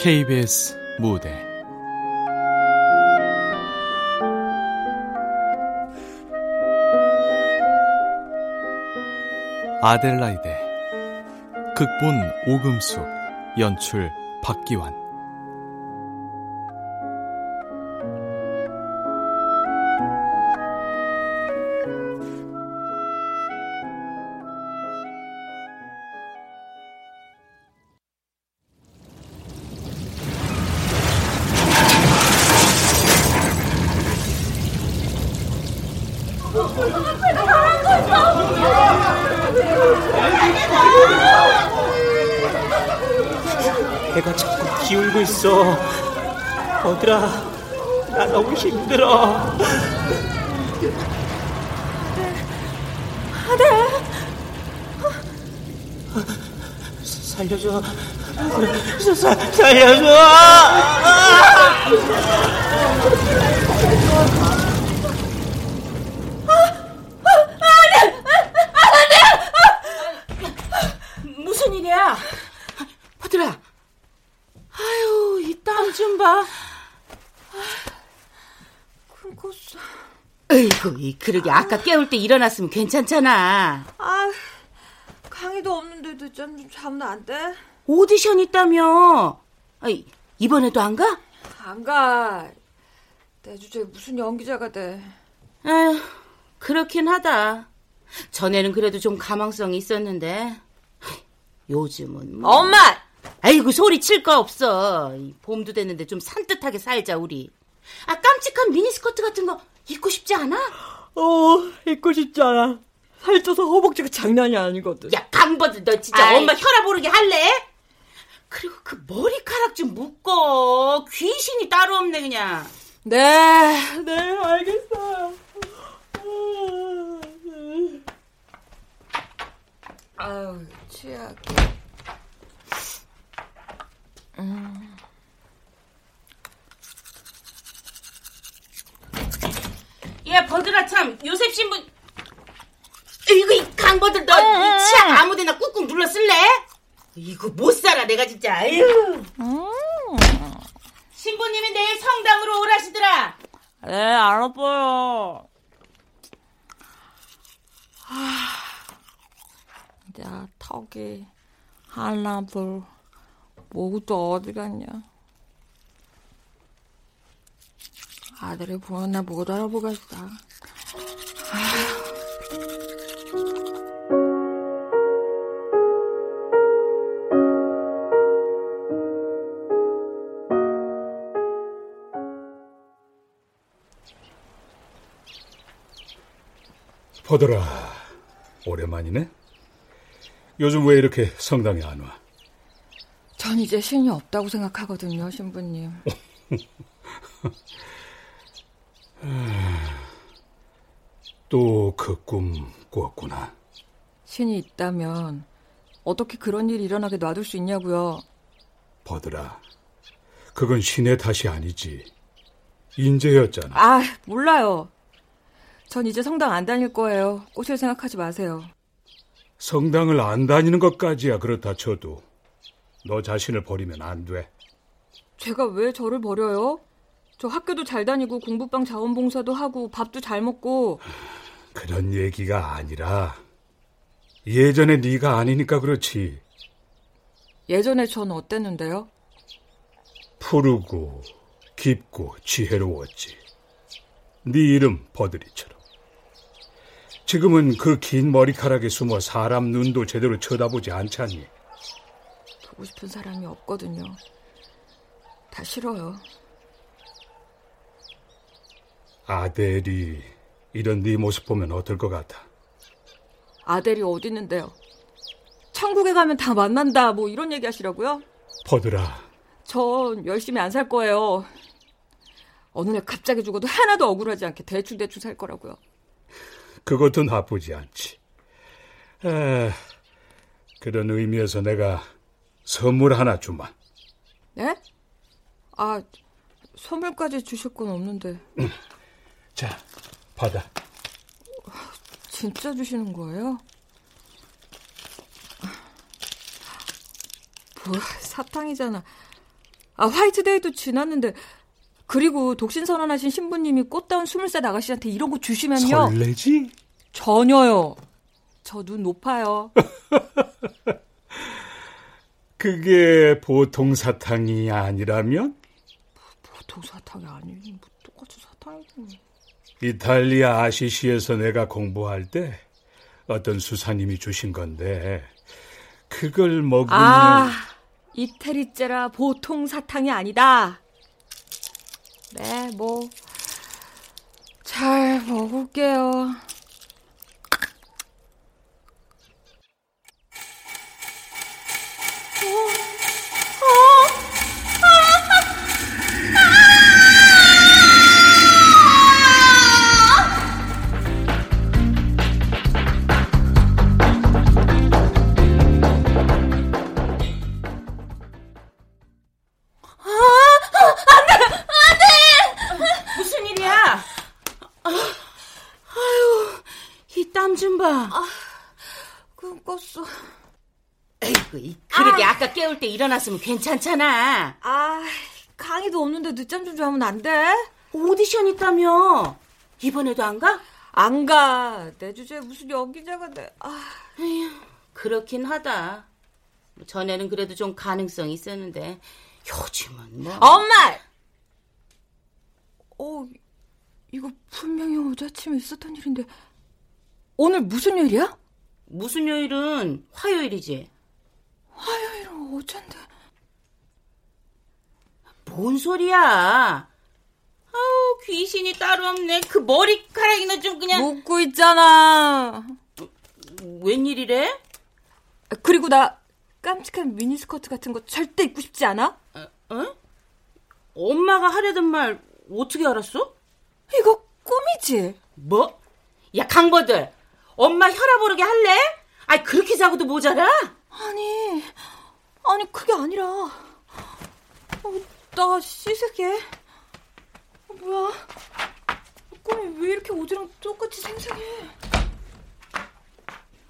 KBS 무대. 아델라이데 극본 오금숙 연출 박기환 힘들어. 아들, 살려줘. 사, 살려줘. 무슨 일이야? 버들아. 아유, 이 땀 좀 봐. 큰코스. 에이구, 이 그러게 아까 깨울 때 일어났으면 괜찮잖아. 아, 강의도 없는데도 좀 자면 안 돼? 오디션 있다며. 아이, 이번에도 안 가? 안 가. 내 주제에 무슨 연기자가 돼. 에휴, 그렇긴 하다. 전에는 그래도 좀 가망성이 있었는데. 요즘은 뭐. 엄마! 아이고, 소리 칠 거 없어. 이 봄도 됐는데 좀 산뜻하게 살자, 우리. 아, 깜찍한 미니스커트 같은 거 입고 싶지 않아? 어, 입고 싶지 않아. 살쪄서 허벅지가 장난이 아니거든. 야, 강버들, 너 진짜 아이. 엄마 혈압 오르게 할래? 그리고 그 머리카락 좀 묶어. 귀신이 따로 없네, 그냥. 네. 네, 알겠어요. 아유, 취약. 야, 버들아, 참, 요셉 신부. 이거, 이 강버들, 너, 이 치약 아무 데나 꾹꾹 눌러 쓸래? 이거 못 살아, 내가 진짜, 아유. 신부님이 내일 성당으로 오라시더라. 네, 알아봐요. 야, 턱이 하나, 둘, 모두 어디 갔냐? 아들이 보면 나못 알아보겠어. 버들아, 오랜만이네. 요즘 왜 이렇게 성당에 안 와? 전 이제 신이 없다고 생각하거든요, 신부님. 또 그 꿈 꾸었구나. 신이 있다면 어떻게 그런 일이 일어나게 놔둘 수 있냐고요. 버들아, 그건 신의 탓이 아니지. 인재였잖아. 아, 몰라요. 전 이제 성당 안 다닐 거예요. 꼬실 생각하지 마세요. 성당을 안 다니는 것까지야 그렇다 쳐도 너 자신을 버리면 안 돼. 제가 왜 저를 버려요? 저 학교도 잘 다니고 공부방 자원봉사도 하고 밥도 잘 먹고 그런 얘기가 아니라 예전에 네가 아니니까 그렇지. 예전에 전 어땠는데요? 푸르고 깊고 지혜로웠지. 네 이름 버들이처럼. 지금은 그 긴 머리카락에 숨어 사람 눈도 제대로 쳐다보지 않잖니. 보고 싶은 사람이 없거든요. 다 싫어요. 아델이 이런 네 모습 보면 어떨 것 같아? 아델이 어디 있는데요? 천국에 가면 다 만난다 뭐 이런 얘기 하시라고요? 버들아, 전 열심히 안 살 거예요. 어느 날 갑자기 죽어도 하나도 억울하지 않게 대충대충 살 거라고요. 그것도 나쁘지 않지. 에, 그런 의미에서 내가 선물 하나 주마. 네? 아, 선물까지 주실 건 없는데. 자, 받아. 진짜 주시는 거예요? 뭐야, 사탕이잖아. 아, 화이트데이도 지났는데 그리고 독신 선언하신 신부님이 꽃다운 스물 살 아가씨한테 이런 거 주시면요. 설레지? 전혀요. 저 눈 높아요. 그게 보통 사탕이 아니라면? 보통 사탕이 아니지. 뭐 똑같이 사탕이고. 이탈리아 아시시에서 내가 공부할 때 어떤 수사님이 주신 건데 그걸 먹으면 아, 이태리째라 보통 사탕이 아니다. 네, 뭐, 잘 먹을게요. 땀좀 봐. 꿈꿨어. 에이구, 이- 그러게 아. 까 깨울 때 일어났으면 괜찮잖아. 아, 강의도 없는데 늦잠 좀 자면 안 돼? 오디션 있다며. 이번에도 안 가? 안 가. 내 주제에 무슨 연기자가 돼. 아, 그렇긴 하다. 뭐 전에는 그래도 좀 가능성이 있었는데 요즘은 뭐. 엄마! 어, 이거 분명히 어제 아침에 있었던 일인데 오늘 무슨 요일이야? 무슨 요일은 화요일이지. 화요일은 어젠데. 뭔 소리야? 아우 귀신이 따로 없네. 그 머리카락이나 좀 그냥 묻고 있잖아. 웬일이래? 그리고 나 깜찍한 미니스커트 같은 거 절대 입고 싶지 않아? 어? 엄마가 하려던 말 어떻게 알았어? 이거 꿈이지? 뭐? 야 강버들, 엄마 혈압 오르게 할래? 아이 그렇게 자고도 모자라? 아니, 아니 그게 아니라 어, 나 씻을게. 어, 뭐야? 꿈이 왜 이렇게 어제랑 똑같이 생생해?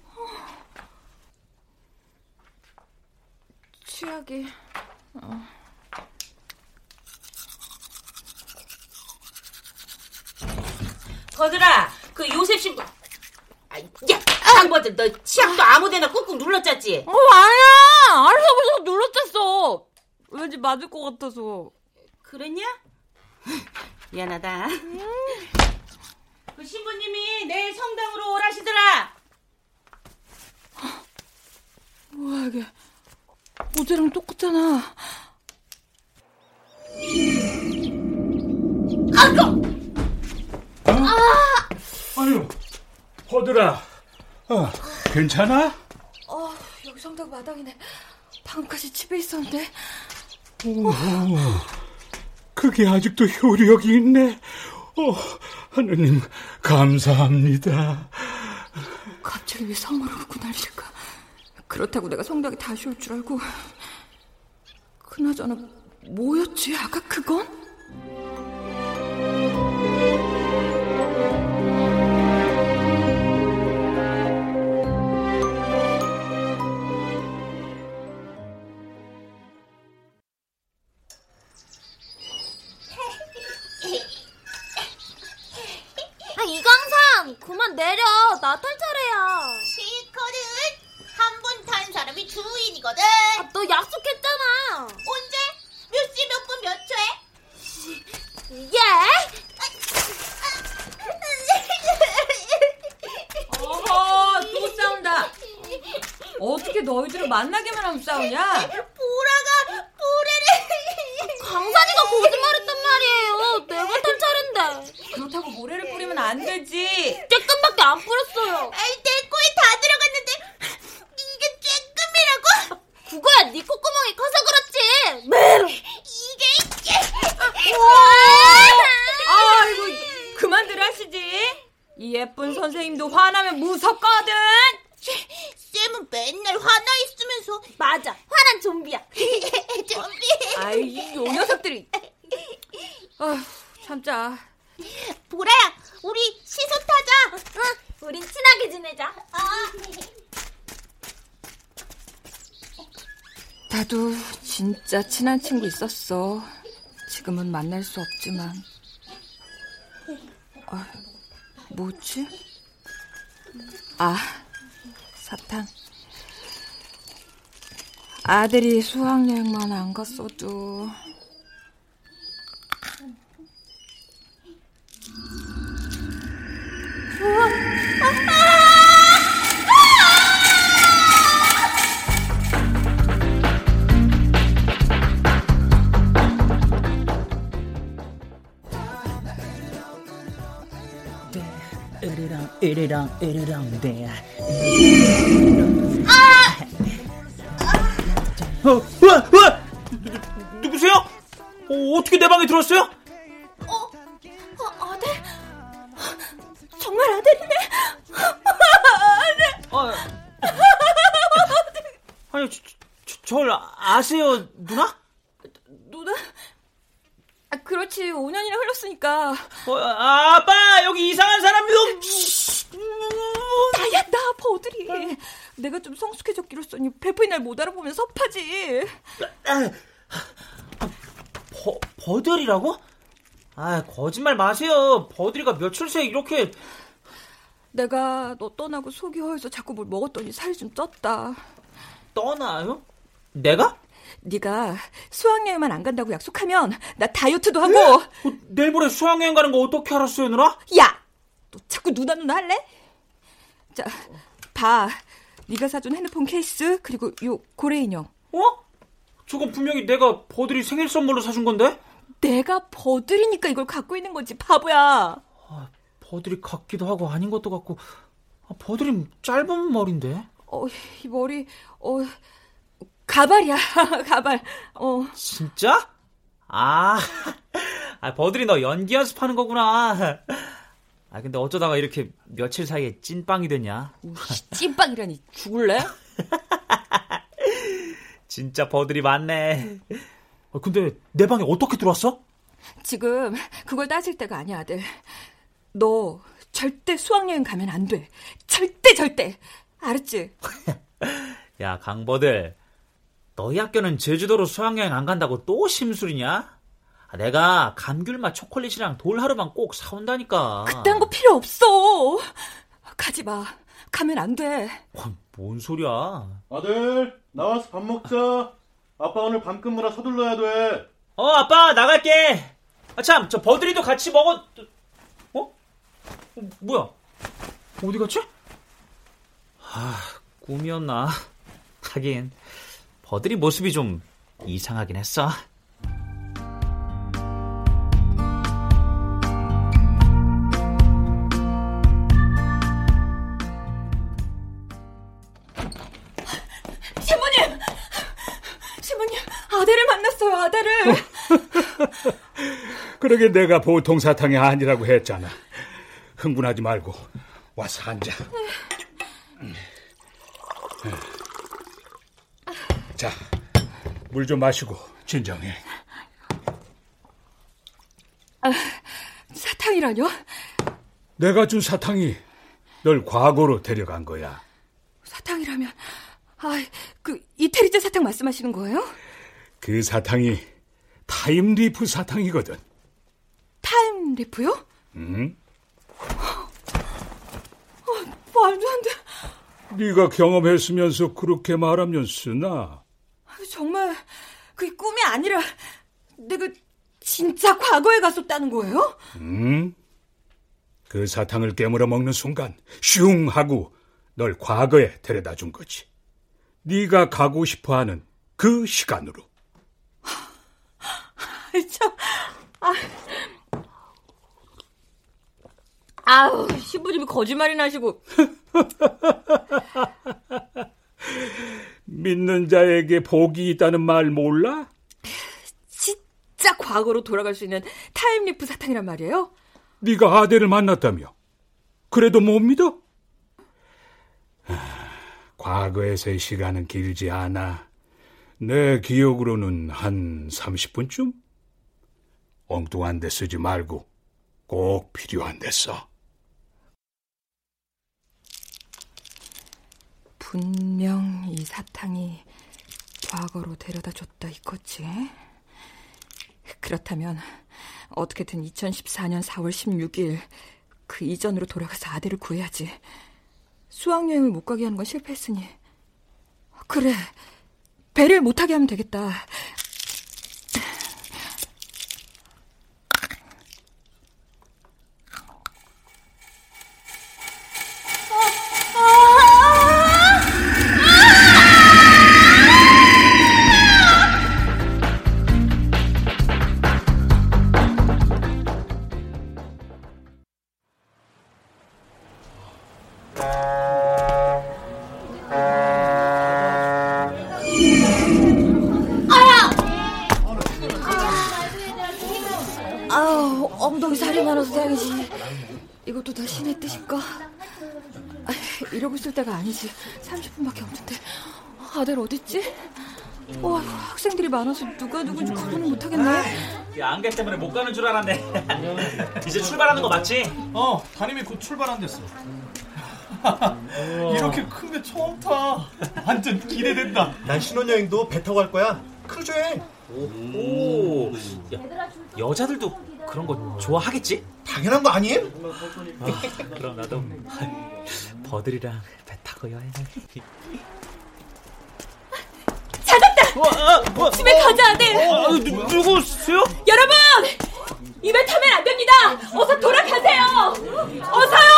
어. 취하기. 버들아, 그 요셉 신부. 야, 강버들, 너 치약도 아무데나 꾹꾹 눌러 짰지? 어 아니야. 알아서 눌렀댔어. 왠지 맞을 것 같아서. 그랬냐? 미안하다. 그 신부님이 내일 성당으로 오라시더라. 뭐야 이게? 어제랑 똑같잖아. 아유 허들아 어, 괜찮아? 어 여기 성당 마당이네. 방금까지 집에 있었는데. 그게 아직도 효력이 있네 어, 하느님 감사합니다 갑자기 왜 성을 울고 난리일까? 그렇다고 내가 성당에 다시 올 줄 알고. 그나저나 뭐였지? 아까 그건? 너 약속했잖아. 언제? 몇 시, 몇 분, 몇 초에? 예? 어허, 또 싸운다. 어떻게 너희들을 만나기만 하면 싸우냐? 보라가 모래를. 강산이가 거짓말했단 말이에요. 내가 탈 차례인데. 그렇다고 모래를 뿌리면 안 되지. 쬐끔밖에 안 뿌렸어요. 아이, 내 코에 다 들어갔는데 이게 쬐끔이라고? 그거야 네 콧구멍이 커서 그렇지. 이게 아이고, 그만들 하시지. 이 예쁜 선생님도 화나면 무섭거든. 쌤은 맨날 화나 있으면서 맞아. 화난 좀비야. 좀비. 아이, 요 녀석들이. 아, 참자. 보라야, 우리 시소 타자. 응. 우린 친하게 지내자. 아. 나도 진짜 친한 친구 있었어. 지금은 만날 수 없지만. 아, 뭐지? 아, 사탕. 아들이 수학여행만 안 갔어도. 으르렁 으르렁 대. 아! 어, 와, 와! 누, 누구세요? 어, 어떻게 내 방에 들어왔어요? 어, 어 아들? 정말 아들이네. 아들. 아, 아니, 저, 저, 절 아세요, 누나? 누나? 아, 그렇지. 5년이나 흘렀으니까. 어, 아, 아빠, 여기 이상한 사람 날 못 알아보면 섭하지. 버, 버들이라고? 아, 거짓말 마세요. 버들이가 며칠 새에 이렇게. 내가 너 떠나고 속이 허해서 자꾸 뭘 먹었더니 살이 좀 쪘다. 떠나요? 내가? 네가 수학여행만 안 간다고 약속하면 나 다이어트도 하고. 어, 내일 모레 수학여행 가는 거 어떻게 알았어요, 누나? 야, 너 자꾸 누나 누나 할래? 자, 봐. 네가 사준 핸드폰 케이스 그리고 요 고래 인형. 어? 저건 분명히 내가 버들이 생일 선물로 사준 건데? 내가 버들이니까 이걸 갖고 있는 거지, 바보야. 아, 버들이 같기도 하고 아닌 것도 같고. 아, 버들이 짧은 머리인데? 어, 이 머리, 어, 가발이야, 가발. 어. 진짜? 아, 아, 버들이 너 연기 연습하는 거구나. 아, 근데 어쩌다가 이렇게 며칠 사이에 찐빵이 됐냐? 찐빵이라니, 죽을래? 진짜 버들이 많네. 아, 근데 내 방에 어떻게 들어왔어? 지금 그걸 따질 때가 아니야, 아들. 너 절대 수학여행 가면 안 돼. 절대 절대. 알았지? 야, 강버들. 너희 학교는 제주도로 수학여행 안 간다고 또 심술이냐? 아, 내가 감귤맛 초콜릿이랑 돌하루만 꼭 사온다니까. 그딴 거 필요 없어. 가지 마. 가면 안 돼. 와, 뭔 소리야? 아들, 나와서 밥 먹자. 아빠 오늘 밤 근무라 서둘러야 돼. 어, 아빠, 나갈게. 아, 참, 저 버들이도 같이 먹어. 어? 어 뭐야? 어디 갔지? 아, 꿈이었나? 하긴, 버들이 모습이 좀 이상하긴 했어. 만났어요, 아들을! 그러게 내가 보통 사탕이 아니라고 했잖아. 흥분하지 말고 와서 앉아. 자, 물 좀 마시고 진정해. 아, 사탕이라뇨? 내가 준 사탕이 널 과거로 데려간 거야. 사탕이라면, 아, 그 이태리제 사탕 말씀하시는 거예요? 그 사탕이 time leap 사탕이거든. time leap이요? 응? 어, 말도 안 돼. 네가 경험했으면서 그렇게 말하면 쓰나? 정말 그게 꿈이 아니라 내가 진짜 과거에 갔었다는 거예요? 응? 그 사탕을 깨물어 먹는 순간 슝 하고 널 과거에 데려다 준 거지. 네가 가고 싶어하는 그 시간으로. 참, 아, 아우 신부님이 거짓말이나 하시고. 믿는 자에게 복이 있다는 말 몰라? 진짜 과거로 돌아갈 수 있는 time leap 사탕이란 말이에요? 네가 아델을 만났다며. 그래도 못 믿어? 과거에서의 시간은 길지 않아. 내 기억으로는 한 30분쯤? 엉뚱한 데 쓰지 말고 꼭 필요한 데 써. 분명 이 사탕이 과거로 데려다 줬다 이거지? 그렇다면 어떻게든 2014년 4월 16일 그 이전으로 돌아가서 아들을 구해야지. 수학여행을 못 가게 하는 건 실패했으니. 그래, 배를 못 하게 하면 되겠다. 학생들이 많아서 누가 누군지 구분을 못하겠네. 야, 안개 때문에 못 가는 줄 알았네. 이제 출발하는 거 맞지? 어, 담임이 곧 출발한댔어. 이렇게 큰 게 처음 타. 완전 기대된다. 난 신혼여행도 배 타고 갈 거야. 크루즈 여행. 오, 야, 여자들도 그런 거 좋아하겠지? 당연한 거 아님? 아, 그럼 나도 버들이랑 배 타고 어, 집에 가자, 아들! 어, 어, 누, 누구세요? 여러분! 이 배 타면 안 됩니다! 어서 돌아가세요! 어서요!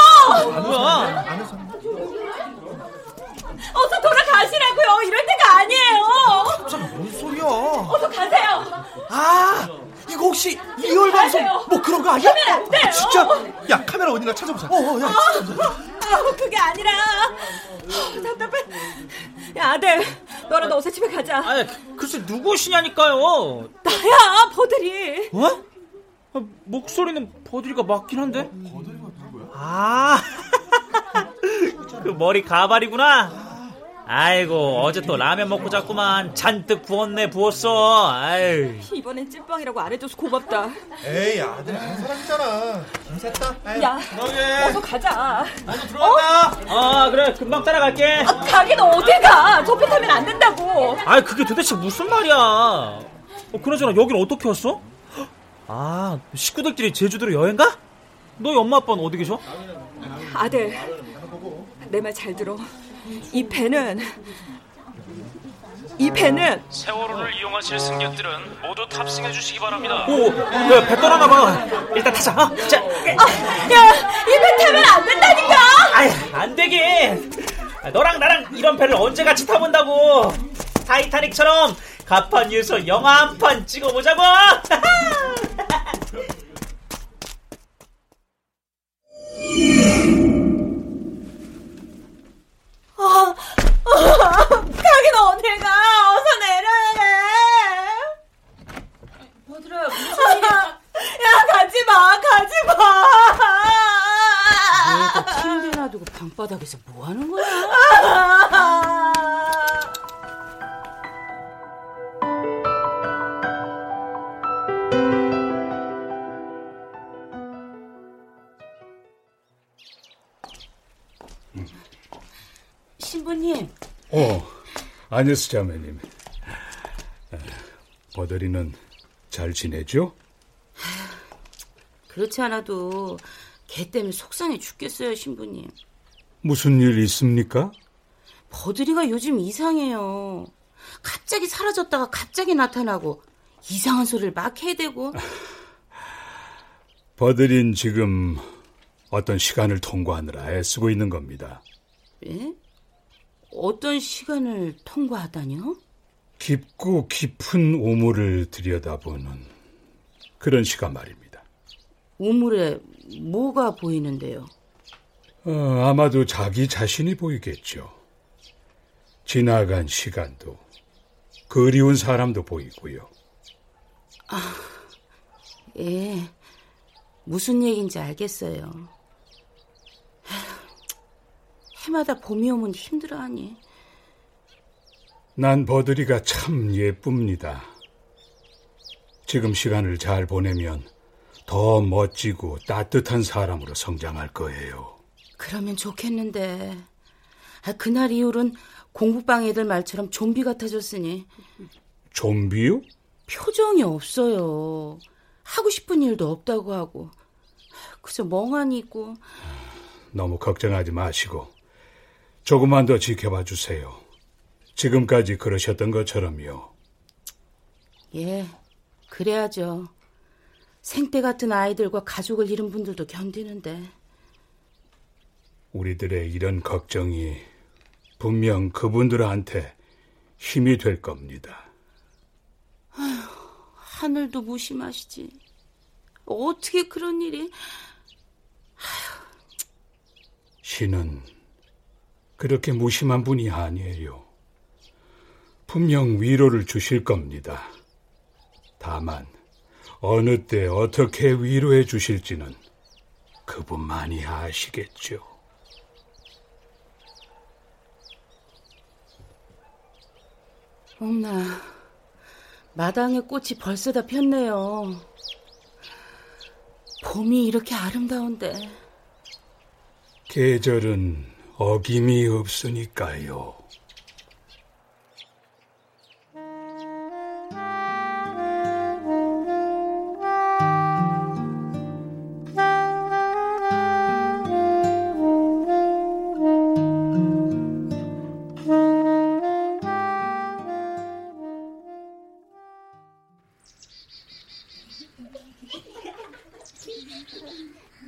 어서 돌아가시라고요! 이럴 때가 아니에요! 갑자기 뭔 소리야? 어서 가세요! 아! 이거 혹시 real 방송 뭐 그런 거 아니야? 하면 안 돼요! 아, 진짜? 야 카메라 어딨나 찾아보자. 어, 어 야, 진짜. 아, 그게 아니라 아, 답답해. 야 아들, 너라도 어서 집에 가자. 아, 글쎄 누구시냐니까요. 나야 버들이. 어? 아, 목소리는 버들이가 맞긴 한데. 버들이가 누구야? 아, 그 머리 가발이구나. 아이고 어제 또 라면 먹고 잤구만. 잔뜩 부었네 부었어. 아유. 이번엔 찐빵이라고 안 해줘서 고맙다. 에이 아들 한 사람이잖아. 힘셌다. 야 어서 가자. 어서 들어간다. 어? 아 그래. 금방 따라갈게. 아, 가긴 어딜 가? 저배 타면 안 된다고. 아 그게 도대체 무슨 말이야? 어, 그나저나 여긴 어떻게 왔어? 아 식구들끼리 제주도로 여행 가? 너희 엄마 아빠는 어디 계셔? 아들 내 말 잘 들어 이 배는 이 배는 세월호를 이용하실 승객들은 모두 탑승해 주시기 바랍니다. 오, 야, 배 떠나나 봐. 일단 타자. 어? 자, 아, 야, 이 배 타면 안 된다니까. 아이, 안 되긴. 너랑 나랑 이런 배를 언제 같이 타본다고. 타이타닉처럼 가판 유서 영화 한 판 찍어보자고. 아, 아, 가긴 어딜 가? 어서 내려야 해. 버들아, 무슨 일이야? 야, 가지 마, 가지 마. 내가 침대 놔두고 방바닥에서 뭐 하는 거야? 신 아니스 자매님. 버더리는 잘 지내죠? 그렇지 않아도 걔 때문에 속상해 죽겠어요, 신부님. 무슨 일 있습니까? 버들이가 요즘 이상해요. 갑자기 사라졌다가 갑자기 나타나고 이상한 소리를 막 해대고. 버들인 지금 어떤 시간을 통과하느라 애쓰고 있는 겁니다. 예? 어떤 시간을 통과하다니요? 깊고 깊은 오물을 들여다보는 그런 시간 말입니다. 오물에 뭐가 보이는데요? 어, 아마도 자기 자신이 보이겠죠. 지나간 시간도 그리운 사람도 보이고요. 아, 예. 무슨 얘기인지 알겠어요. 해마다 봄이 오면 힘들어하니. 난 버들이가 참 예쁩니다. 지금 시간을 잘 보내면 더 멋지고 따뜻한 사람으로 성장할 거예요. 그러면 좋겠는데. 아, 그날 이후로는 공부방 애들 말처럼 좀비 같아졌으니. 좀비요? 표정이 없어요. 하고 싶은 일도 없다고 하고. 그저 멍하니 있고. 너무 걱정하지 마시고 조금만 더 지켜봐 주세요. 지금까지 그러셨던 것처럼요. 예, 그래야죠. 생때 같은 아이들과 가족을 잃은 분들도 견디는데. 우리들의 이런 걱정이 분명 그분들한테 힘이 될 겁니다. 아휴, 하늘도 무심하시지. 어떻게 그런 일이... 아휴. 신은 그렇게 무심한 분이 아니에요. 분명 위로를 주실 겁니다. 다만 어느 때 어떻게 위로해 주실지는 그분만이 아시겠죠. 엄마, 마당에 꽃이 벌써 다 폈네요. 봄이 이렇게 아름다운데. 계절은 어김이 없으니까요.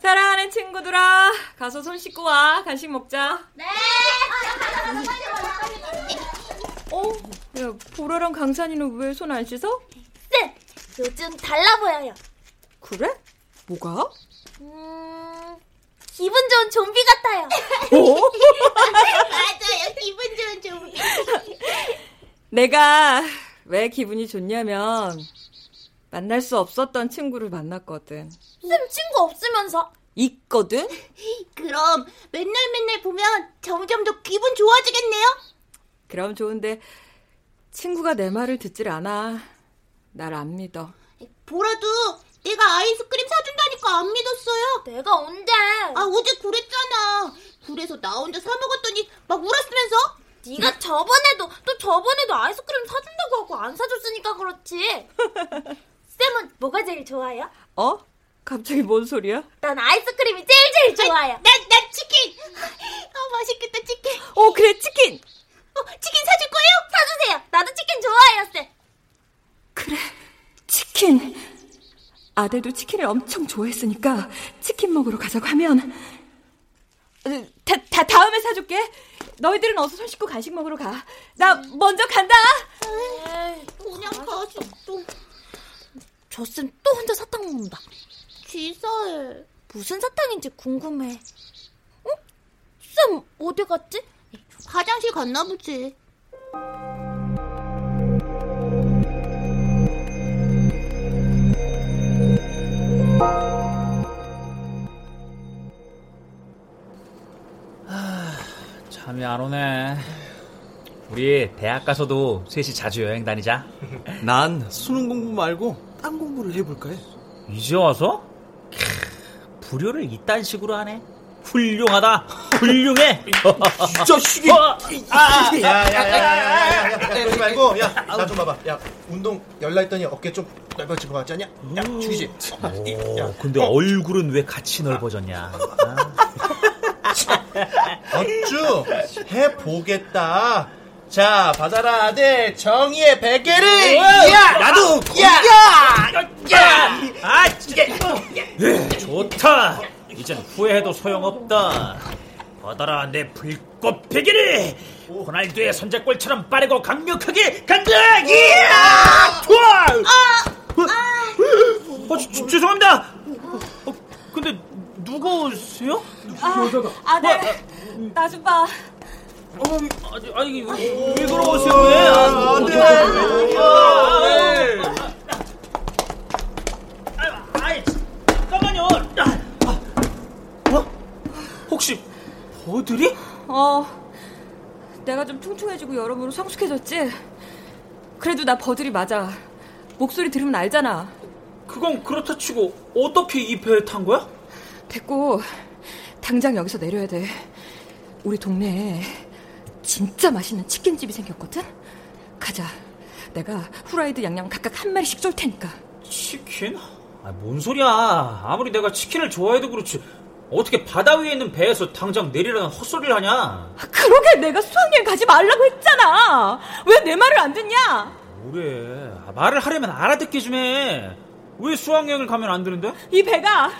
사랑하는 친구들아, 가서 손 씻고 와. 간식 먹자. 네. 어, 야, 보라랑 강산이는 왜 손 안 씻어? 쌤, 요즘 달라 보여요. 그래? 뭐가? 음, 기분 좋은 좀비 같아요. 어? 맞아요. 기분 좋은 좀비. 내가 왜 기분이 좋냐면 만날 수 없었던 친구를 만났거든. 쌤 친구 없으면서? 있거든? 그럼 맨날 맨날 보면 점점 더 기분 좋아지겠네요? 그럼 좋은데 친구가 내 말을 듣질 않아. 날 안 믿어. 보라도 내가 아이스크림 사준다니까 안 믿었어요. 내가 언제? 아 어제 그랬잖아. 그래서 나 혼자 사 먹었더니 막 울었으면서. 네가 저번에도 또 저번에도 아이스크림 사준다고 하고 안 사줬으니까 그렇지. 쌤은 뭐가 제일 좋아요? 어? 갑자기 뭔 소리야? 난 아이스크림이 제일 제일 좋아요. 난, 난 치킨. 아 맛있겠다 치킨. 어 그래 치킨. 어 치킨 사줄 거예요? 사주세요. 나도 치킨 좋아해요 쌤. 그래 치킨. 아들도 치킨을 엄청 좋아했으니까 치킨 먹으러 가자고 하면 다, 다 다음에 사줄게. 너희들은 어서 손 씻고 간식 먹으러 가. 나 먼저 간다. 에이, 그냥 가서 또. 저쌤 또 혼자 사탕 먹는다. 기사해. 무슨 사탕인지 궁금해. 어? 쌤 어디 갔지? 화장실 갔나 보지. 잠이 안 오네. 우리 대학 가서도 셋이 자주 여행 다니자. 난 수능 공부 말고 딴 공부를 해볼까 해. 이제 와서? 캬, 불효를 이딴 식으로 하네. 훌륭하다. 훌륭해. 이 자식이. 어, 아, 야야야야야야. 그러지 말고 야 나 좀 봐봐. 야 운동 열나 했더니 어깨 좀 넓어진 것 같지 않냐? 야 죽이지. 오, 근데 얼굴은 왜 같이 넓어졌냐? 어쭈 해보겠다. 자 받아라 아들 정의의 베개를. 야 나도. 야. 야. 아 이게. 좋다. 이젠 후회해도 소용없다. 받아라 내 불꽃 베개를. 호날두의 선제골처럼 빠르고 강력하게 간다. 이야! 좋아. 어, 지, 죄송합니다. 어, 근데 누가 오세요? 아, 아들 나 좀 봐. 어, 아니, 아니 왜, 왜 그러세요? 왜? 아, 안 돼. 아이, 잠깐만요. 어? 혹시 버들이? 어, 내가 좀 퉁퉁해지고 여러모로 성숙해졌지? 그래도 나 버들이 맞아. 목소리 들으면 알잖아. 그건 그렇다 치고 어떻게 이 배에 탄 거야? 됐고, 당장 여기서 내려야 돼. 우리 동네에 진짜 맛있는 치킨집이 생겼거든? 가자. 내가 후라이드 양념 각각 한 마리씩 쏠 테니까. 치킨? 아, 뭔 소리야. 아무리 내가 치킨을 좋아해도 그렇지. 어떻게 바다 위에 있는 배에서 당장 내리라는 헛소리를 하냐? 그러게 내가 수학여행 가지 말라고 했잖아. 왜 내 말을 안 듣냐? 뭐래. 아, 말을 하려면 알아듣게 좀 해. 왜 수학여행을 가면 안 되는데? 이 배가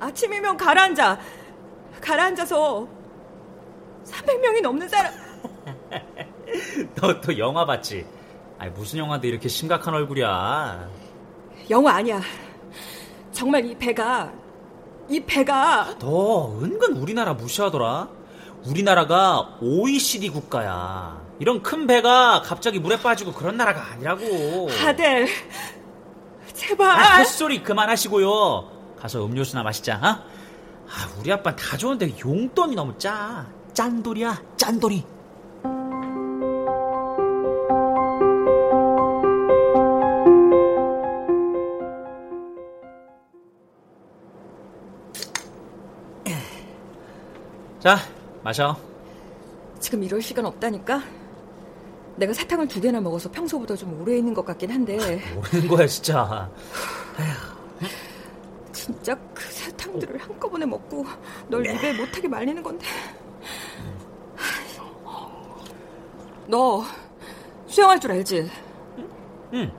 아침이면 가라앉아. 가라앉아서 300명이 넘는 사람. 너 또 영화 봤지? 아니 무슨 영화인데 이렇게 심각한 얼굴이야? 영화 아니야. 정말 이 배가 이 배가 너 은근 우리나라 무시하더라. 우리나라가 OECD 국가야. 이런 큰 배가 갑자기 물에 빠지고 그런 나라가 아니라고. 아들 제발. 아, 헛소리 그만하시고요. 가서 음료수나 마시자. 어? 아, 우리 아빠 다 좋은데 용돈이 너무 짜. 짠돌이야, 짠돌이. 자, 마셔. 지금 이럴 시간 없다니까? 내가 사탕을 두 개나 먹어서 평소보다 좀 오래 있는 것 같긴 한데. 모르는 거야, 진짜. 진짜 그 사탕들을 한꺼번에 먹고 널 입에 못하게 말리는 건데. 너 수영할 줄 알지? 응.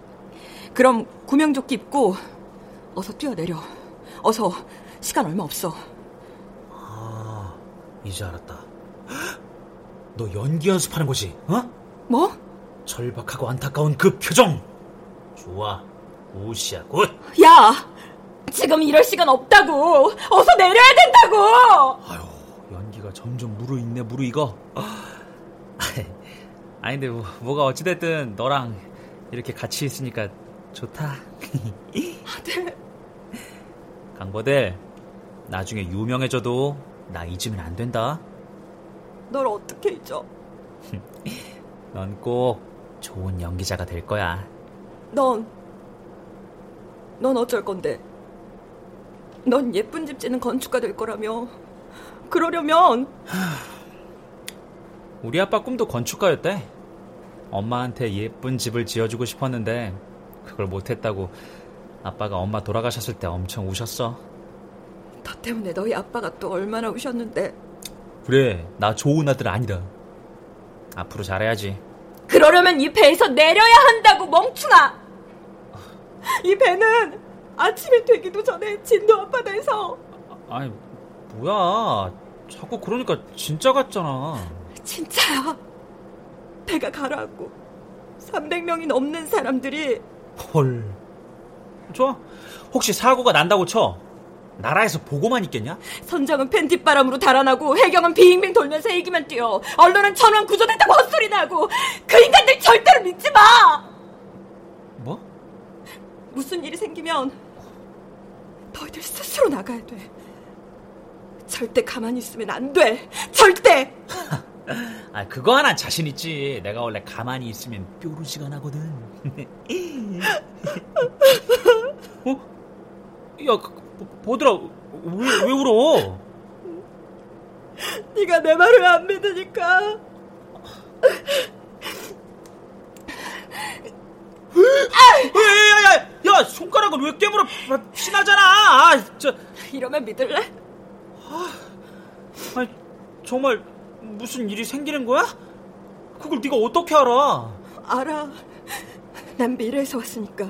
그럼 구명조끼 입고 어서 뛰어내려. 어서 시간 얼마 없어. 아, 이제 알았다. 너 연기 연습하는 거지, 어? 뭐? 절박하고 안타까운 그 표정. 좋아. 우시야, good. 야! 지금 이럴 시간 없다고! 어서 내려야 된다고! 아유, 연기가 점점 무르익네, 무르익어. 아니, 근데 뭐, 뭐가 어찌됐든 너랑 이렇게 같이 있으니까 좋다. 아들. 강버들, 나중에 유명해져도 나 잊으면 안 된다. 널 어떻게 잊어? 넌 꼭 좋은 연기자가 될 거야. 넌, 넌 어쩔 건데? 넌 예쁜 집 짓는 건축가 될 거라며. 그러려면. 우리 아빠 꿈도 건축가였대. 엄마한테 예쁜 집을 지어주고 싶었는데, 그걸 못했다고 아빠가 엄마 돌아가셨을 때 엄청 우셨어. 너 때문에 너희 아빠가 또 얼마나 우셨는데. 그래, 나 좋은 아들 아니다. 앞으로 잘해야지. 그러려면 이 배에서 내려야 한다고, 멍충아! 이 배는 아침이 되기도 전에 진도 앞바다에서. 아니, 뭐야. 자꾸 그러니까 진짜 같잖아. 진짜야. 배가 가라앉고 300명이 넘는 사람들이 헐. 좋아. 혹시 사고가 난다고 쳐. 나라에서 보고만 있겠냐? 선장은 팬티바람으로 달아나고 해경은 빙빙 돌면서 헬기만 뛰어 언론은 전원 구조됐다고 헛소리나 하고 그 인간들 절대로 믿지 마! 뭐? 무슨 일이 생기면 너희들 스스로 나가야 돼 절대 가만히 있으면 안 돼 절대 아 그거 하나 자신 있지 내가 원래 가만히 있으면 뾰루지가 나거든 어? 야 보드라 왜, 왜 울어? 네가 내 말을 안 믿으니까. 야야야 야, 손가락을 왜 깨물어 피나잖아. 아, 저 이러면 믿을래? 아, 아니 정말 무슨 일이 생기는 거야? 그걸 네가 어떻게 알아? 알아. 난 미래에서 왔으니까.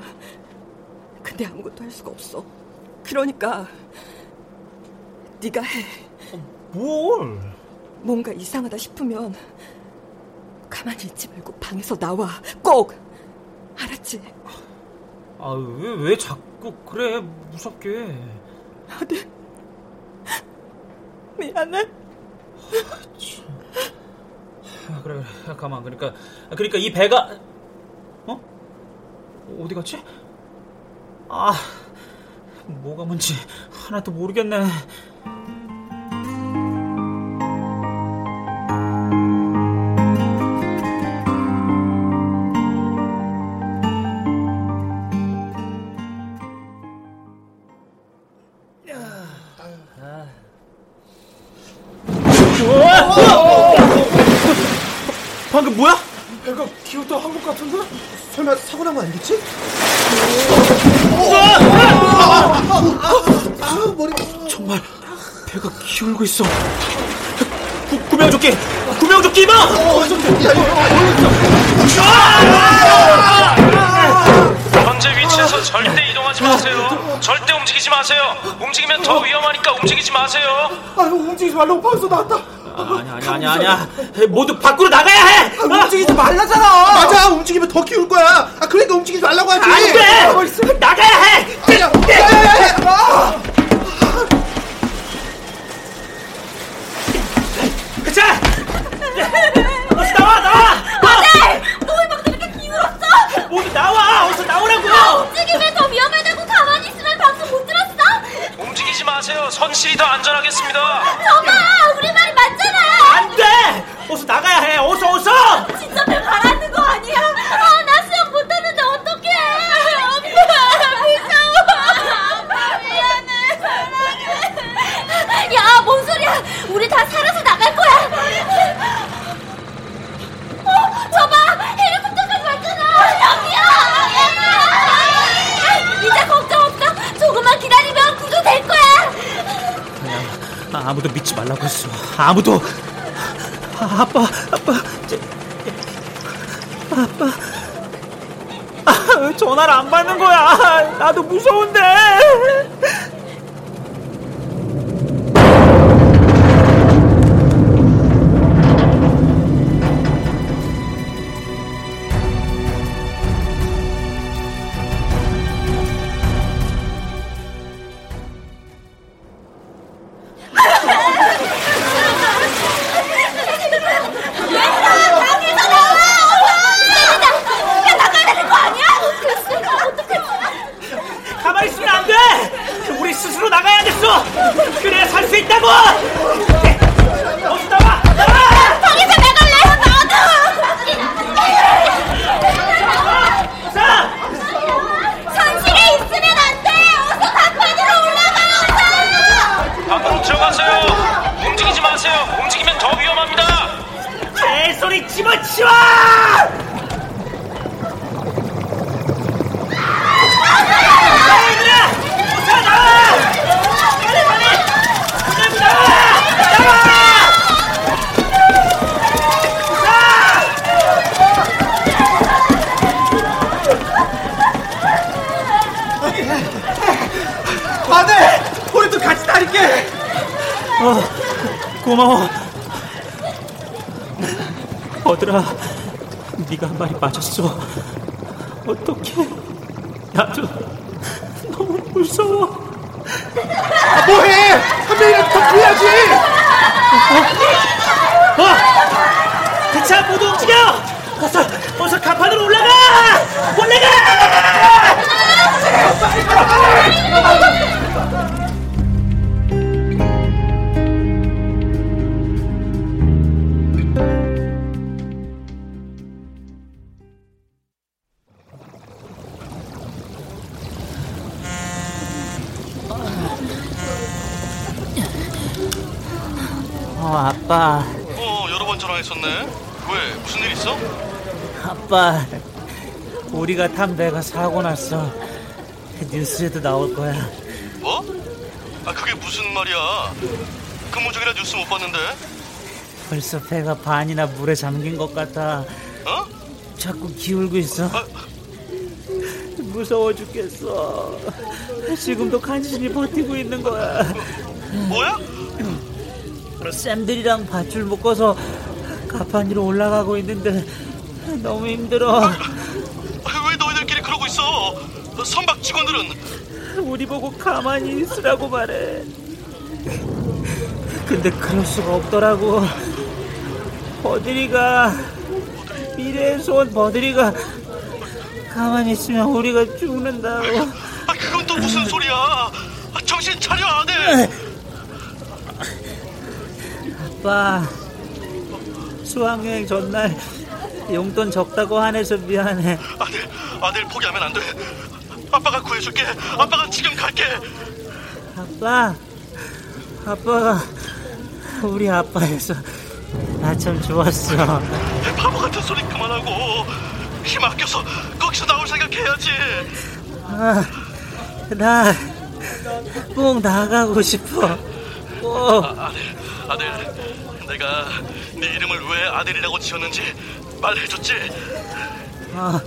근데 아무것도 할 수가 없어. 그러니까 네가 해. 어, 뭘? 뭔가 이상하다 싶으면 가만히 있지 말고 방에서 나와. 꼭. 알았지? 아, 왜, 왜 자꾸 그래, 무섭게. 아들. 미안해. 아, 그래 그래 가만 그러니까 그러니까 이 배가 어 어디 갔지? 아 뭐가 뭔지 하나도 모르겠네. 울고 있어. 구, 구명조끼, 구명조끼 입어. 현재 위치에서 절대 이동하지 마세요. 절대 움직이지 마세요. 움직이면 더 위험하니까 움직이지 마세요. 아유 움직이지 말라고 방송 나왔다. 아니 아니 아니 아니야. 모두 밖으로 나가야 해. 아, 움직이지 말라잖아. 맞아 움직이면 더 키울 거야. 아 그러니까 움직이지 말라고 하지. 안 돼. 나가야 해. 야, 야, 야, 야. 아! 자, 어서 나와 나와. 안돼! 너왜 막 그렇게 기울었어? 모두 나와. 어서 나오라고. 움직이면 더 위험하다고 가만히 있으면 방송 못 들었어? 움직이지 마세요. 선실이 더 안전하겠습니다. 저봐! 우리 말이 맞잖아! 안 돼. 어서 나가야 해. 어서 어서. 진짜 배 가라앉는 거 아니야? 아, 나 수영 못하는데 어떡해! 엄마, 무서워! 엄마, 미안해, 사랑해! 야, 뭔 소리야! 우리 다 살아서 나갈 거야! 어, 저봐! 헬리콥터까지 왔잖아! 여기야! 이제 걱정 없어! 조금만 기다리면 구조될 거야! 아, 아무도 믿지 말라고 했어. 아무도. 아, 아빠, 아빠, 저, 아빠. 아, 왜 전화를 안 받는 거야? 나도 무서운데. 어, 아빠, 어, 여러 번 전화했었네. 왜? 무슨 일 있어? 아빠. 우리가 탄 배가 사고 났어. 뉴스에도 나올 거야. 뭐? 아, 그게 무슨 말이야? 근무 중이라 뉴스 못 봤는데. 벌써 배가 반이나 물에 잠긴 것 같아. 어? 자꾸 기울고 있어. 무서워 죽겠어. 지금도 간신히 버티고 있는 거야. 뭐야? 쌤들이랑 밧줄 묶어서 가판 위로 올라가고 있는데 너무 힘들어. 아, 왜 너희들끼리 그러고 있어? 선박 직원들은 우리 보고 가만히 있으라고 말해. 근데 그럴 수가 없더라고. 버들이가 미래의 손 버들이가 가만히 있으면 우리가 죽는다고. 아, 그건 또 무슨 소리야? 아, 정신 차려, 아들. 아빠, 수학여행 전날 용돈 적다고 화내서 미안해. 아들, 아들 포기하면 안 돼. 아빠가 구해줄게. 아빠가 지금 갈게. 아빠, 아빠가 우리 아빠에서 나 참 좋았어. 바보 같은 소리 그만하고 힘 아껴서 거기서 나올 생각해야지. 아, 나꼭 나가고 싶어. 꼭. 아, 아들, 아들, 내가 네 이름을 왜 아들이라고 지었는지 말해줬지. 어,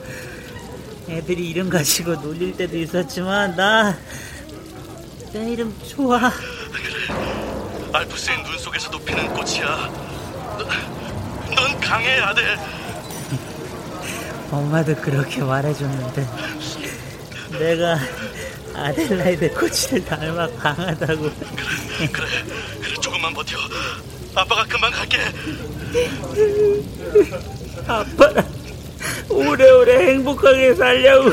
애들이 이름 가지고 놀릴 때도 있었지만 나 내 이름 좋아. 알프스의 눈 속에서도 피는 꽃이야. 너, 넌 강해, 아들. 엄마도 그렇게 말해줬는데 내가 아델라이드 코치를 닮아 강하다고. 그래, 그래, 버텨. 아빠가 금방 갈게. 아빠랑 오래오래 행복하게 살려고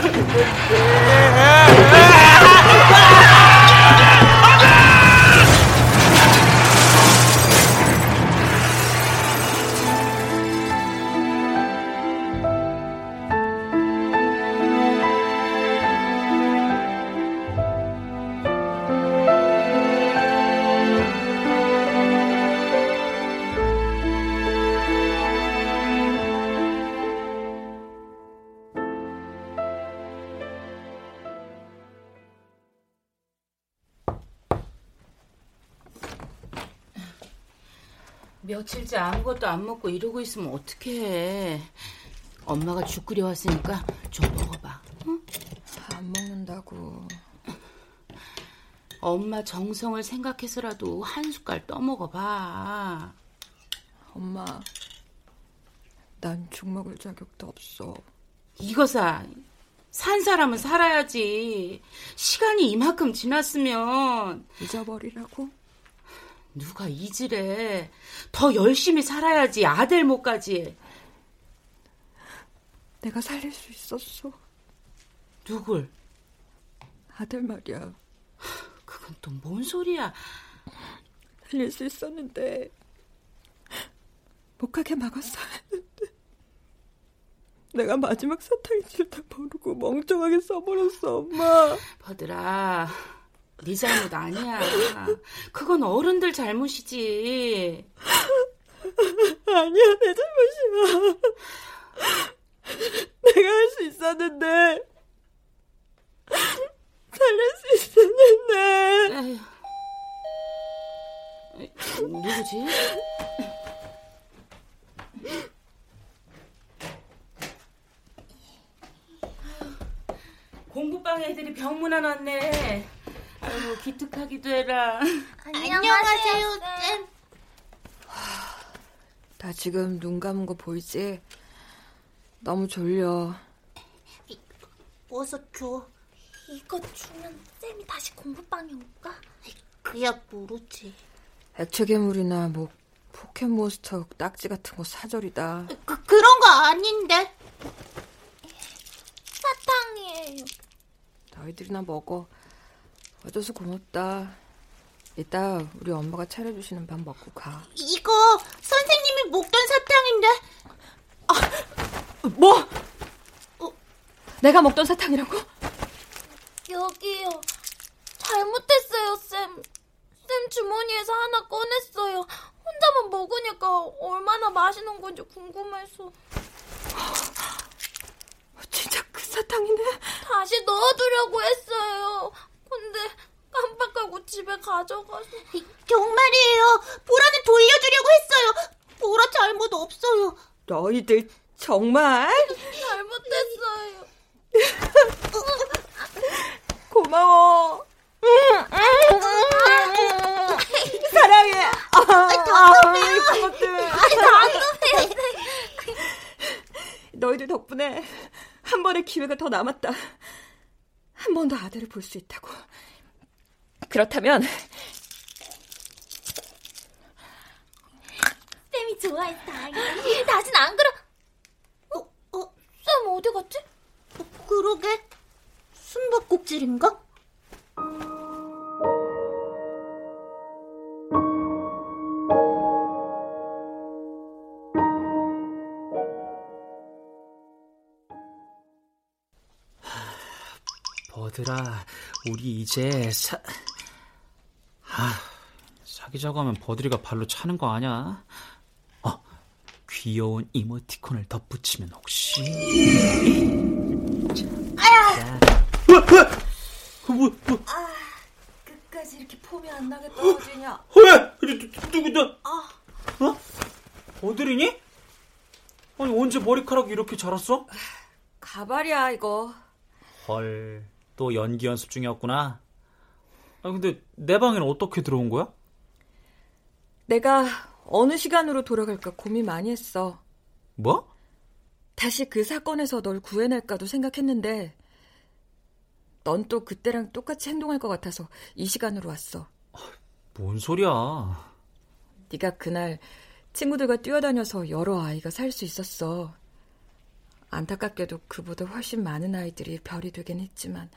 며칠째 아무것도 안 먹고 이러고 있으면 어떡해. 엄마가 죽 끓여왔으니까 좀 먹어봐. 응? 안 먹는다고. 엄마 정성을 생각해서라도 한 숟갈 떠먹어봐. 엄마, 난 죽 먹을 자격도 없어. 이거사, 산 사람은 살아야지. 시간이 이만큼 지났으면. 잊어버리라고? 누가 잊으래. 더 열심히 살아야지. 아들 못까지. 내가 살릴 수 있었어. 누굴? 아들 말이야. 그건 또 뭔 소리야? 살릴 수 있었는데 못 가게 막았어야 했는데 내가 마지막 사탕인 줄다 모르고 멍청하게 써버렸어 엄마 버들아 네 잘못 아니야 그건 어른들 잘못이지 아니야 내 잘못이야 내가 할 수 있었는데 살릴 수 있었는데 에휴. 누구지? 공부방 애들이 병문 안 왔네. 아이고 기특하기도 해라. 안녕하세요, 쌤. 나 지금 눈 감은 거 보이지? 너무 졸려. 어서 줘. 이거 주면 쌤이 다시 공부방에 올까? 그야 모르지. 액체 괴물이나 뭐 포켓몬스터 딱지 같은 거 사절이다. 그, 그런 거 아닌데. 사탕이에요. 너희들이나 먹어. 와줘서 고맙다. 이따 우리 엄마가 차려주시는 밥 먹고 가. 이거 선생님이 먹던 사탕인데. 뭐? 어, 내가 먹던 사탕이라고? 여기요. 잘못했어요, 쌤. 쌤 주머니에서 하나 꺼냈어요. 혼자만 먹으니까 얼마나 맛있는 건지 궁금해서. 진짜 그 사탕이네? 다시 넣어두려고 했어요. 깜빡하고 집에 가져가서. 정말이에요. 보라는 돌려주려고 했어요. 보라 잘못 없어요. 너희들 정말? 잘못했어요. 고마워. 사랑해. 덕분에요. 이것들. 덕분에. 너희들 덕분에 한 번의 기회가 더 남았다. 한 번 더 아들을 볼 수 있다고. 그렇다면 좋아해서 다행이야. 다신 안 그러. 어, 어, 쌤 어디 갔지? 어, 그러게. 숨바꼭질인가? 버들아, 우리 이제 사... 아, 사귀자고 하면 버들이가 발로 차는 거 아냐? 어, 귀여운 이모티콘을 덧붙이면 혹시... 아야! 뭐, 뭐. 아, 끝까지 이렇게 폼이 안 나게 떨어지냐? 왜? 누구다? 아. 어? 버들이니? 아니, 언제 머리카락이 이렇게 자랐어? 가발이야, 이거. 헐, 또 연기 연습 중이었구나. 아, 근데 내 방에는 어떻게 들어온 거야? 내가 어느 시간으로 돌아갈까 고민 많이 했어. 뭐? 다시 그 사건에서 널 구해낼까도 생각했는데 넌 또 그때랑 똑같이 행동할 것 같아서 이 시간으로 왔어. 뭔 소리야? 네가 그날 친구들과 뛰어다녀서 여러 아이가 살 수 있었어. 안타깝게도 그보다 훨씬 많은 아이들이 별이 되긴 했지만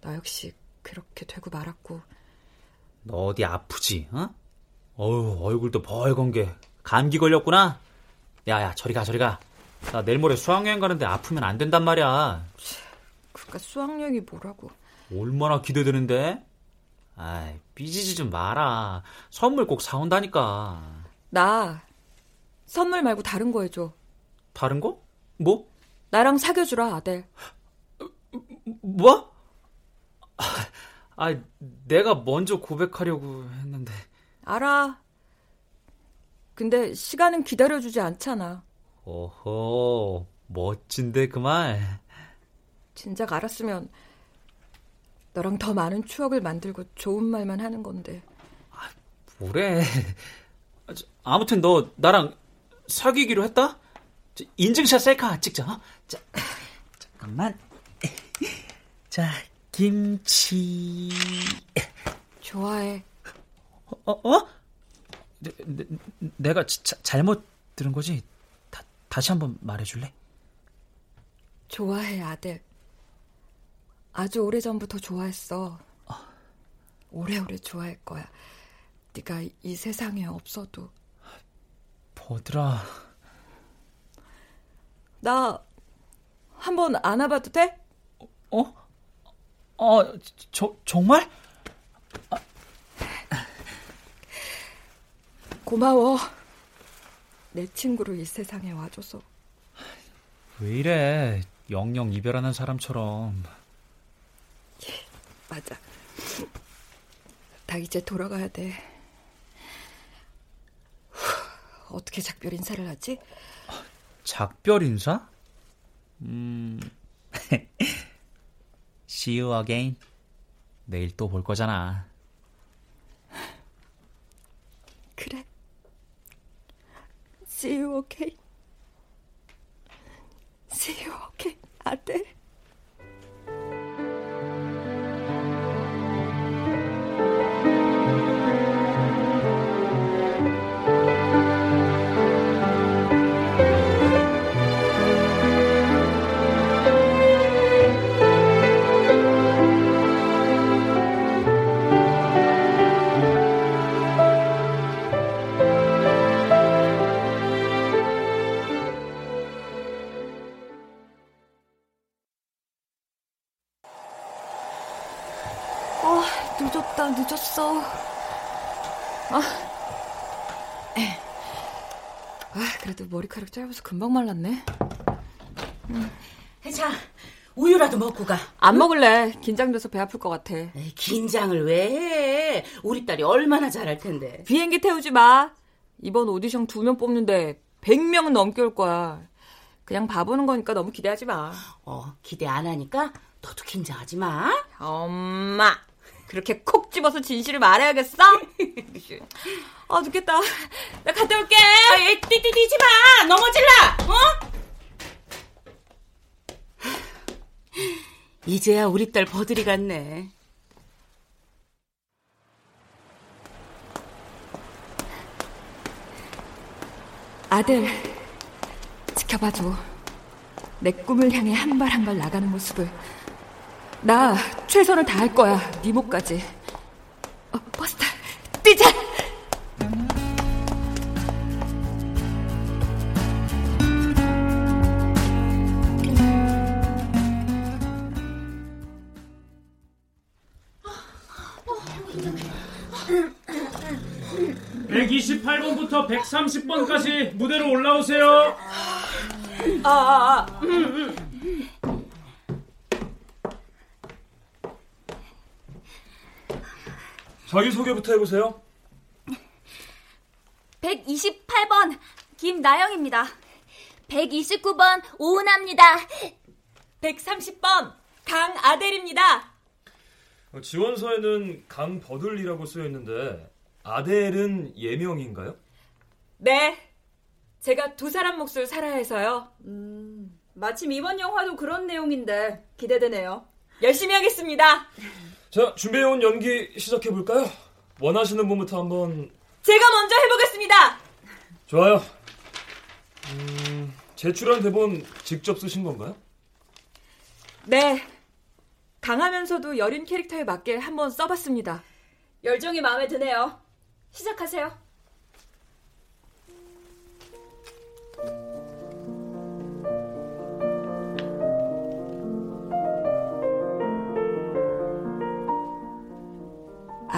너 역시 그렇게 되고 말았고 너 어디 아프지? 어? 어우 얼굴도 벌건 게 감기 걸렸구나. 야야 저리 가 저리 가. 나 내일 모레 수학여행 가는데 아프면 안 된단 말이야. 그까 수학여행이 뭐라고? 얼마나 기대되는데? 아이 삐지지 좀 마라. 선물 꼭 사온다니까. 나 선물 말고 다른 거 해줘. 다른 거? 뭐? 나랑 사귀어주라 아델. 뭐? 아, 내가 먼저 고백하려고 했는데. 알아. 근데 시간은 기다려주지 않잖아. 오호, 멋진데 그 말. 진작 알았으면 너랑 더 많은 추억을 만들고 좋은 말만 하는 건데. 아, 뭐래. 아무튼 너 나랑 사귀기로 했다? 인증샷 셀카 찍자. 어? 자, 잠깐만. 자, 김치. 좋아해. 어? 어? 내, 내, 내가 자, 잘못 들은 거지? 다, 다시 한번 말해줄래? 좋아해, 아들. 아주 오래전부터 좋아했어. 오래오래 좋아할 거야. 네가 이 세상에 없어도. 버들아. 나 한번 안아봐도 돼? 어? 어, 저, 정말? 아. 고마워. 내 친구로 이 세상에 와줘서. 왜 이래? 영영 이별하는 사람처럼. 맞아. 나 이제 돌아가야 돼. 어떻게 작별 인사를 하지? 작별 인사? 음. See you again. 내일 또 볼 거잖아. 그래. See you again. See you again, 아들. 늦었다, 늦었어. 아. 아, 그래도 머리카락 짧아서 금방 말랐네. 음. 자, 우유라도 먹고 가. 안 먹을래. 긴장돼서 배 아플 것 같아. 에이, 긴장을 왜 해? 우리 딸이 얼마나 잘할 텐데. 비행기 태우지 마. 이번 오디션 두 명 뽑는데 100명은 넘게 올 거야. 그냥 봐보는 거니까 너무 기대하지 마. 어, 기대 안 하니까 너도 긴장하지 마. 엄마. 그렇게 콕 집어서 진실을 말해야겠어? 아, 죽겠다. 나 갔다 올게. 아, 뛰뛰뛰지 마. 넘어질라. 어? 이제야 우리 딸 버들이 같네. 아들, 지켜봐줘. 내 꿈을 향해 한 발 한 발 나가는 모습을. 나 최선을 다할 거야, 네 목까지. 자기소개부터 해보세요. 128번 김나영입니다. 129번 오은합니다. 130번 강아델입니다. 어, 지원서에는 강버들이라고 쓰여 있는데 아델은 예명인가요? 네. 제가 두 사람 몫을 살아야 해서요. 음, 마침 이번 영화도 그런 내용인데 기대되네요. 열심히 하겠습니다. 자, 준비해온 연기 시작해볼까요? 원하시는 분부터 한번. 제가 먼저 해보겠습니다! 좋아요. 음, 제출한 대본 직접 쓰신 건가요? 네. 강하면서도 여린 캐릭터에 맞게 한번 써봤습니다. 열정이 마음에 드네요. 시작하세요.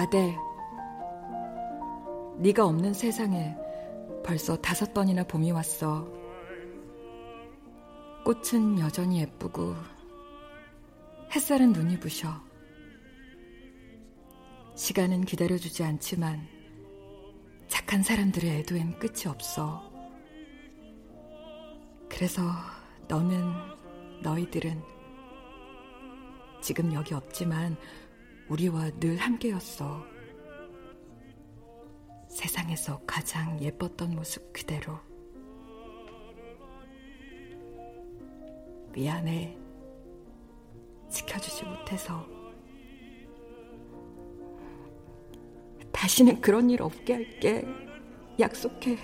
아델, 네가 없는 세상에 벌써 다섯 번이나 봄이 왔어. 꽃은 여전히 예쁘고 햇살은 눈이 부셔. 시간은 기다려주지 않지만 착한 사람들의 애도엔 끝이 없어. 그래서 너는, 너희들은 지금 여기 없지만 우리와 늘 함께였어. 세상에서 가장 예뻤던 모습 그대로. 미안해. 지켜주지 못해서. 다시는 그런 일 없게 할게. 약속해.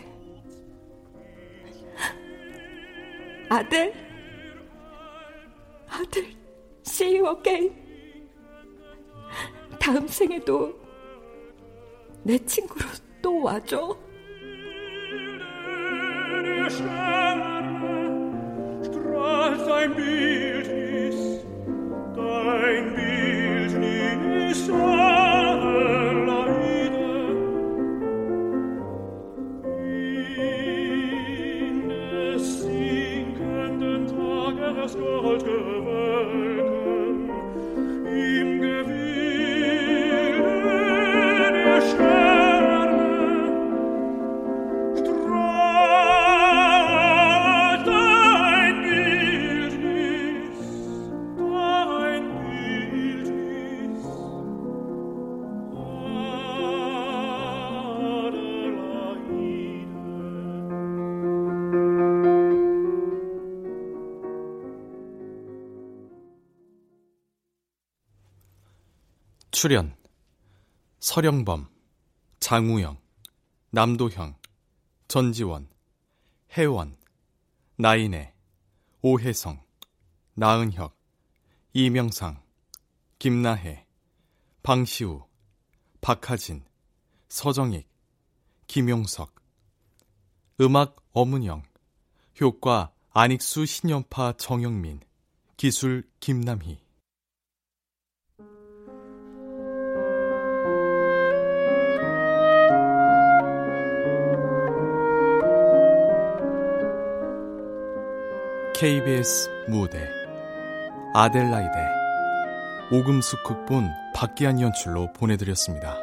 아들. 아들. See you again. 다음 생에도 내 친구로 또 와줘. 출연 서령범, 장우영, 남도형, 전지원, 혜원, 나인애, 오혜성, 나은혁, 이명상, 김나혜, 방시우, 박하진, 서정익, 김용석. 음악 어문영 효과 안익수 신연파 정영민 기술 김남희 KBS 무대 아델라이데 오금숙 극본 박기한 연출로 보내드렸습니다.